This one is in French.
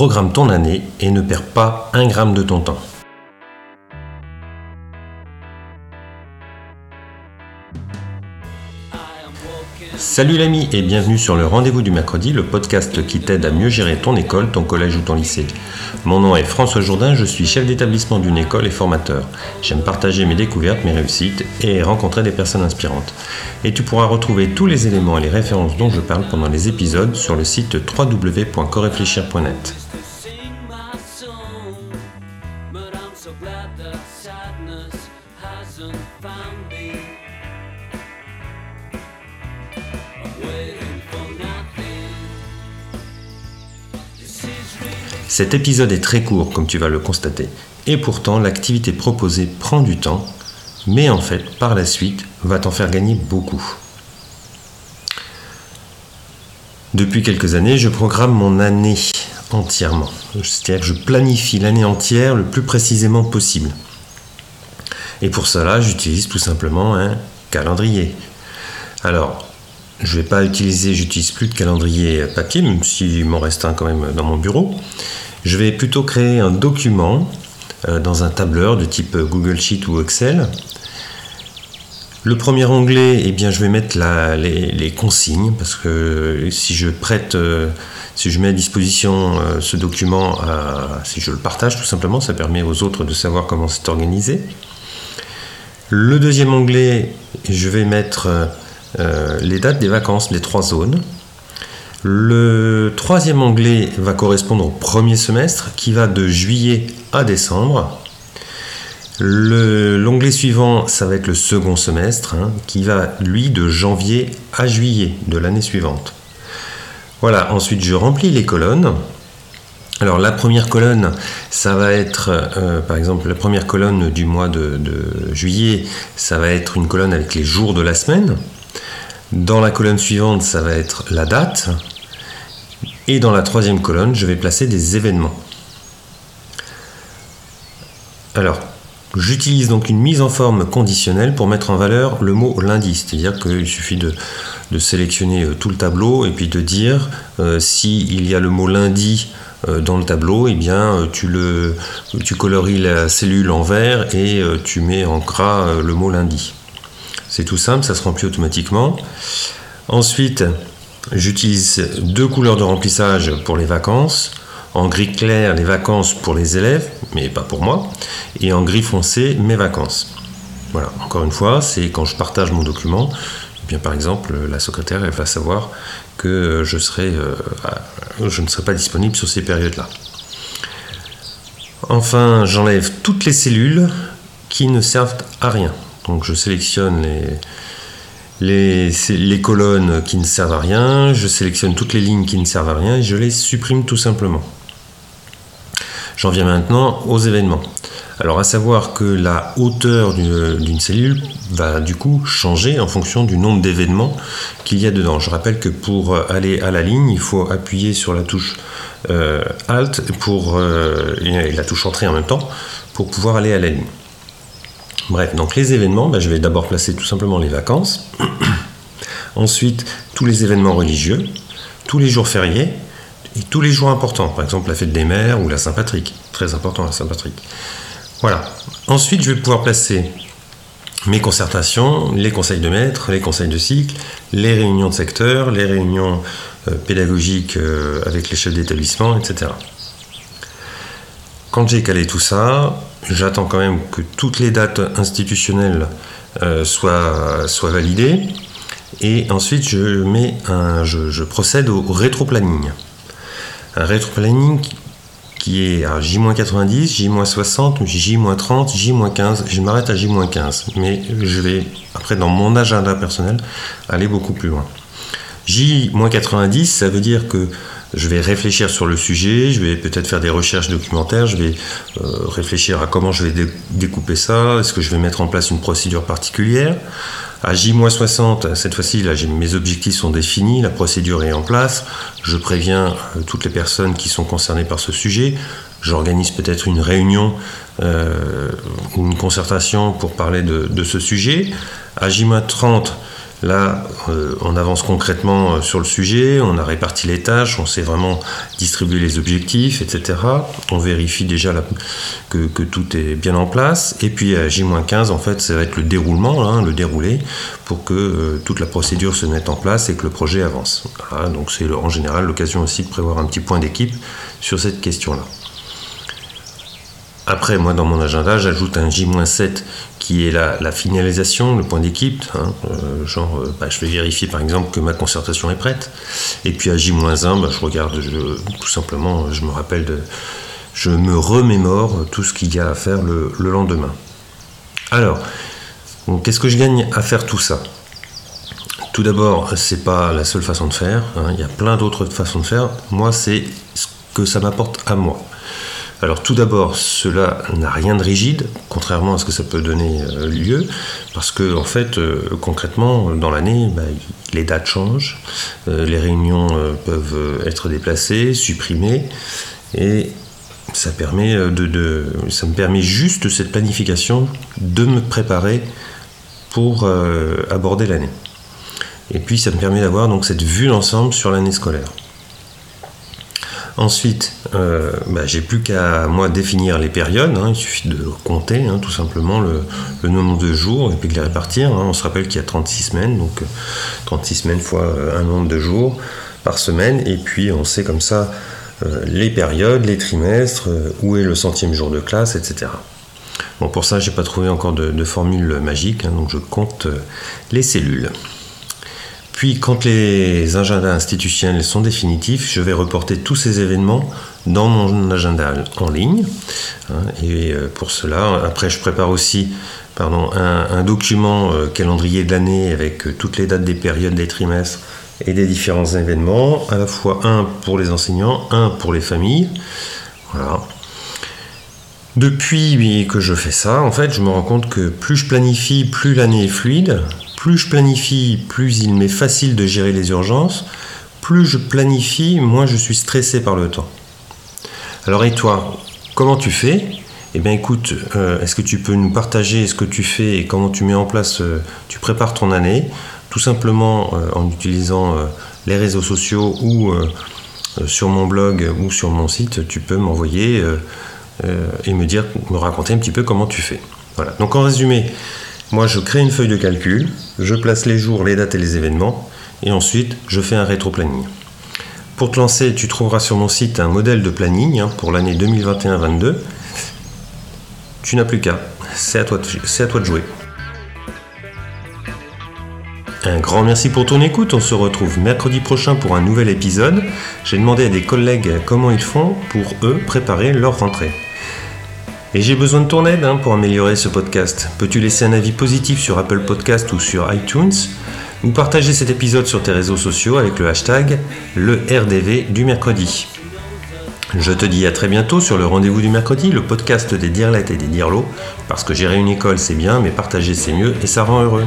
Programme ton année et ne perds pas un gramme de ton temps. Salut l'ami et bienvenue sur le rendez-vous du mercredi, le podcast qui t'aide à mieux gérer ton école, ton collège ou ton lycée. Mon nom est François Jourdain, je suis chef d'établissement d'une école et formateur. J'aime partager mes découvertes, mes réussites et rencontrer des personnes inspirantes. Et tu pourras retrouver tous les éléments et les références dont je parle pendant les épisodes sur le site www.coréfléchir.net. Cet épisode est très court, comme tu vas le constater, et pourtant l'activité proposée prend du temps, mais en fait, par la suite, va t'en faire gagner beaucoup. Depuis quelques années, je programme mon année entièrement. C'est-à-dire que je planifie l'année entière le plus précisément possible. Et pour cela, j'utilise tout simplement un calendrier. Alors, je ne vais pas utiliser, j'utilise plus de calendrier papier, même s'il m'en reste un quand même dans mon bureau. Je vais plutôt créer un document euh, dans un tableur de type Google Sheet ou Excel. Le premier onglet, eh bien, je vais mettre les, consignes parce que si je prête, euh, si je mets à disposition euh, ce document, si je le partage tout simplement, ça permet aux autres de savoir comment c'est organisé. Le deuxième onglet, je vais mettre euh, les dates des vacances, les trois zones. Le troisième onglet va correspondre au premier semestre qui va de juillet à décembre. L'onglet suivant, ça va être le second semestre hein, qui va lui de janvier à juillet de l'année suivante. Voilà, ensuite je remplis les colonnes. Alors la première colonne, ça va être, euh, par exemple, la première colonne du mois de, juillet, ça va être une colonne avec les jours de la semaine. Dans la colonne suivante, ça va être la date. Et dans la troisième colonne, je vais placer des événements. Alors, j'utilise donc une mise en forme conditionnelle pour mettre en valeur le mot lundi. C'est-à-dire qu'il suffit de, sélectionner euh, tout le tableau et puis de dire euh, s'il y a le mot lundi euh, dans le tableau, eh bien, tu, le, tu coloris la cellule en vert et tu mets en gras le mot lundi. C'est tout simple, ça se remplit automatiquement. Ensuite, j'utilise deux couleurs de remplissage pour les vacances. En gris clair, les vacances pour les élèves, mais pas pour moi. Et en gris foncé, mes vacances. Voilà, encore une fois, c'est quand je partage mon document, eh bien par exemple, la secrétaire elle va savoir que je, serai, euh, je ne serai pas disponible sur ces périodes-là. Enfin, j'enlève toutes les cellules qui ne servent à rien. Donc je sélectionne les, les, colonnes qui ne servent à rien, je sélectionne toutes les lignes qui ne servent à rien et je les supprime tout simplement. J'en viens maintenant aux événements. Alors à savoir que la hauteur d'une cellule va du coup changer en fonction du nombre d'événements qu'il y a dedans. Je rappelle que pour aller à la ligne, il faut appuyer sur la touche euh, Alt pour, euh, et la touche Entrée en même temps pour pouvoir aller à la ligne. Bref, donc les événements, ben, je vais d'abord placer tout simplement les vacances. Ensuite, tous les événements religieux, tous les jours fériés et tous les jours importants. Par exemple, la fête des mères ou la Saint-Patrick. Très important la Saint-Patrick. Voilà. Ensuite, je vais pouvoir placer mes concertations, les conseils de maître, les conseils de cycle, les réunions de secteur, les réunions euh, pédagogiques euh, avec les chefs d'établissement, etc. Quand j'ai calé tout ça, j'attends quand même que toutes les dates institutionnelles euh, soient, validées. Et ensuite, je, mets un, je, procède au, rétro-planning. Un rétro-planning qui, est à J-90, J-60, J-30, J-15. Je m'arrête à J-15. Mais je vais, après, dans mon agenda personnel, aller beaucoup plus loin. J-90, ça veut dire que je vais réfléchir sur le sujet, je vais peut-être faire des recherches documentaires, je vais euh, réfléchir à comment je vais découper ça, est-ce que je vais mettre en place une procédure particulière. À J-60, cette fois-ci, mes objectifs sont définis, la procédure est en place, je préviens euh, toutes les personnes qui sont concernées par ce sujet, j'organise peut-être une réunion euh, ou une concertation pour parler de, de ce sujet. À J-30, Là, euh, on avance concrètement euh, sur le sujet, on a réparti les tâches, on sait vraiment distribuer les objectifs, etc. On vérifie déjà que, tout est bien en place. Et puis à J-15, en fait, ça va être le déroulement, hein, le déroulé, pour que euh, toute la procédure se mette en place et que le projet avance. donc c'est en général l'occasion aussi de prévoir un petit point d'équipe sur cette question-là. Après, moi, dans mon agenda, j'ajoute un J-7 qui est la, finalisation, le point d'équipe. Hein, euh, genre, euh, bah, je vais vérifier par exemple que ma concertation est prête. Et puis à J-1, bah, je regarde tout simplement, je me rappelle de. Je me remémore tout ce qu'il y a à faire le, lendemain. Alors, qu'est-ce que je gagne à faire tout ça? Tout d'abord, c'est pas la seule façon de faire. Hein, il y a plein d'autres façons de faire. Moi, c'est ce que ça m'apporte à moi. Alors tout d'abord, cela n'a rien de rigide, contrairement à ce que ça peut donner euh, lieu, parce que en fait, euh, concrètement, dans l'année, bah, les dates changent, euh, les réunions peuvent être déplacées, supprimées, et ça, de, ça me permet juste cette planification de me préparer pour aborder l'année. Et puis ça me permet d'avoir donc cette vue d'ensemble sur l'année scolaire. Ensuite, euh, bah, j'ai plus qu'à moi définir les périodes. Hein. il suffit de compter hein, tout simplement le, nombre de jours et puis de les répartir. Hein. On se rappelle qu'il y a 36 semaines, donc 36 euh, semaines fois euh, un nombre de jours par semaine. Et puis on sait comme ça les périodes, les trimestres, où est le centième jour de classe, etc. Bon, pour ça, j'ai pas trouvé encore de formule magique, donc je compte les cellules. Puis quand les agendas institutionnels sont définitifs, je vais reporter tous ces événements dans mon agenda en ligne. Hein, et euh, pour cela, après je prépare aussi pardon, un, document euh, calendrier de l'année avec euh, toutes les dates des périodes, des trimestres et des différents événements, à la fois un pour les enseignants, un pour les familles. Voilà. Depuis que je fais ça, en fait, je me rends compte que plus je planifie, plus l'année est fluide, plus je planifie, plus il m'est facile de gérer les urgences. Plus je planifie, moins je suis stressé par le temps. Alors et toi, comment tu fais? Eh bien écoute, euh, est-ce que tu peux nous partager ce que tu fais et comment tu mets en place, euh, tu prépares ton année? Tout simplement euh, en utilisant les réseaux sociaux ou sur mon blog ou sur mon site, tu peux m'envoyer et me me raconter un petit peu comment tu fais. Voilà. Donc en résumé, moi, je crée une feuille de calcul, je place les jours, les dates et les événements, et ensuite, je fais un rétro-planning. Pour te lancer, tu trouveras sur mon site un modèle de planning hein, pour l'année 2021-22. Tu n'as plus qu'à. C'est à, toi de, à toi de jouer. Un grand merci pour ton écoute. On se retrouve mercredi prochain pour un nouvel épisode. J'ai demandé à des collègues comment ils font pour eux préparer leur rentrée. Et j'ai besoin de ton aide hein, pour améliorer ce podcast. Peux-tu laisser un avis positif sur Apple Podcast ou sur iTunes ou partager cet épisode sur tes réseaux sociaux avec le hashtag le RDV du mercredi. Je te dis à très bientôt sur le rendez-vous du mercredi, le podcast des dirlettes et des dirlots, parce que gérer une école c'est bien, mais partager c'est mieux et ça rend heureux.